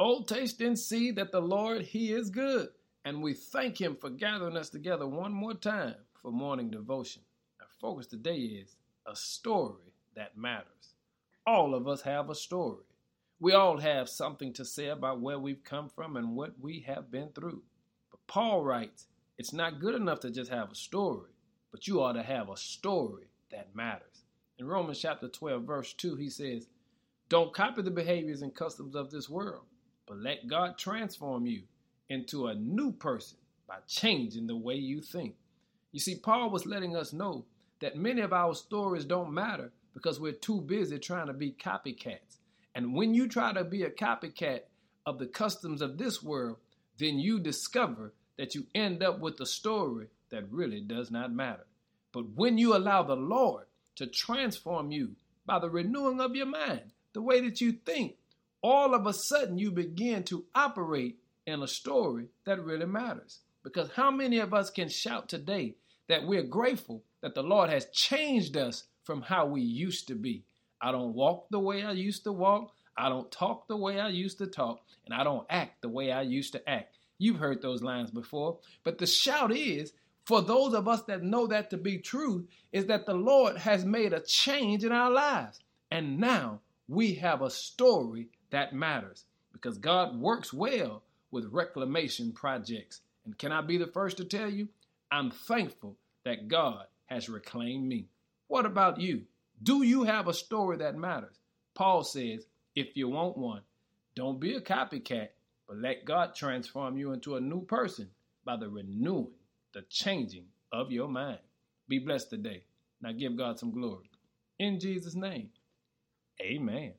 Oh, taste and see that the Lord, He is good. And we thank Him for gathering us together one more time for morning devotion. Our focus today is a story that matters. All of us have a story. We all have something to say about where we've come from and what we have been through. But Paul writes, it's not good enough to just have a story, but you ought to have a story that matters. In Romans chapter 12, verse 2, he says, Don't copy the behaviors and customs of this world, but let God transform you into a new person by changing the way you think. You see, Paul was letting us know that many of our stories don't matter because we're too busy trying to be copycats. And when you try to be a copycat of the customs of this world, then you discover that you end up with a story that really does not matter. But when you allow the Lord to transform you by the renewing of your mind, the way that you think, all of a sudden you begin to operate in a story that really matters. Because how many of us can shout today that we're grateful that the Lord has changed us from how we used to be? I don't walk the way I used to walk. I don't talk the way I used to talk. And I don't act the way I used to act. You've heard those lines before. But the shout is for those of us that know that to be true, is that the Lord has made a change in our lives. And now we have a story that matters because God works well with reclamation projects. And can I be the first to tell you? I'm thankful that God has reclaimed me. What about you? Do you have a story that matters? Paul says, if you want one, don't be a copycat, but let God transform you into a new person by the renewing, the changing of your mind. Be blessed today. Now give God some glory. In Jesus' name, amen.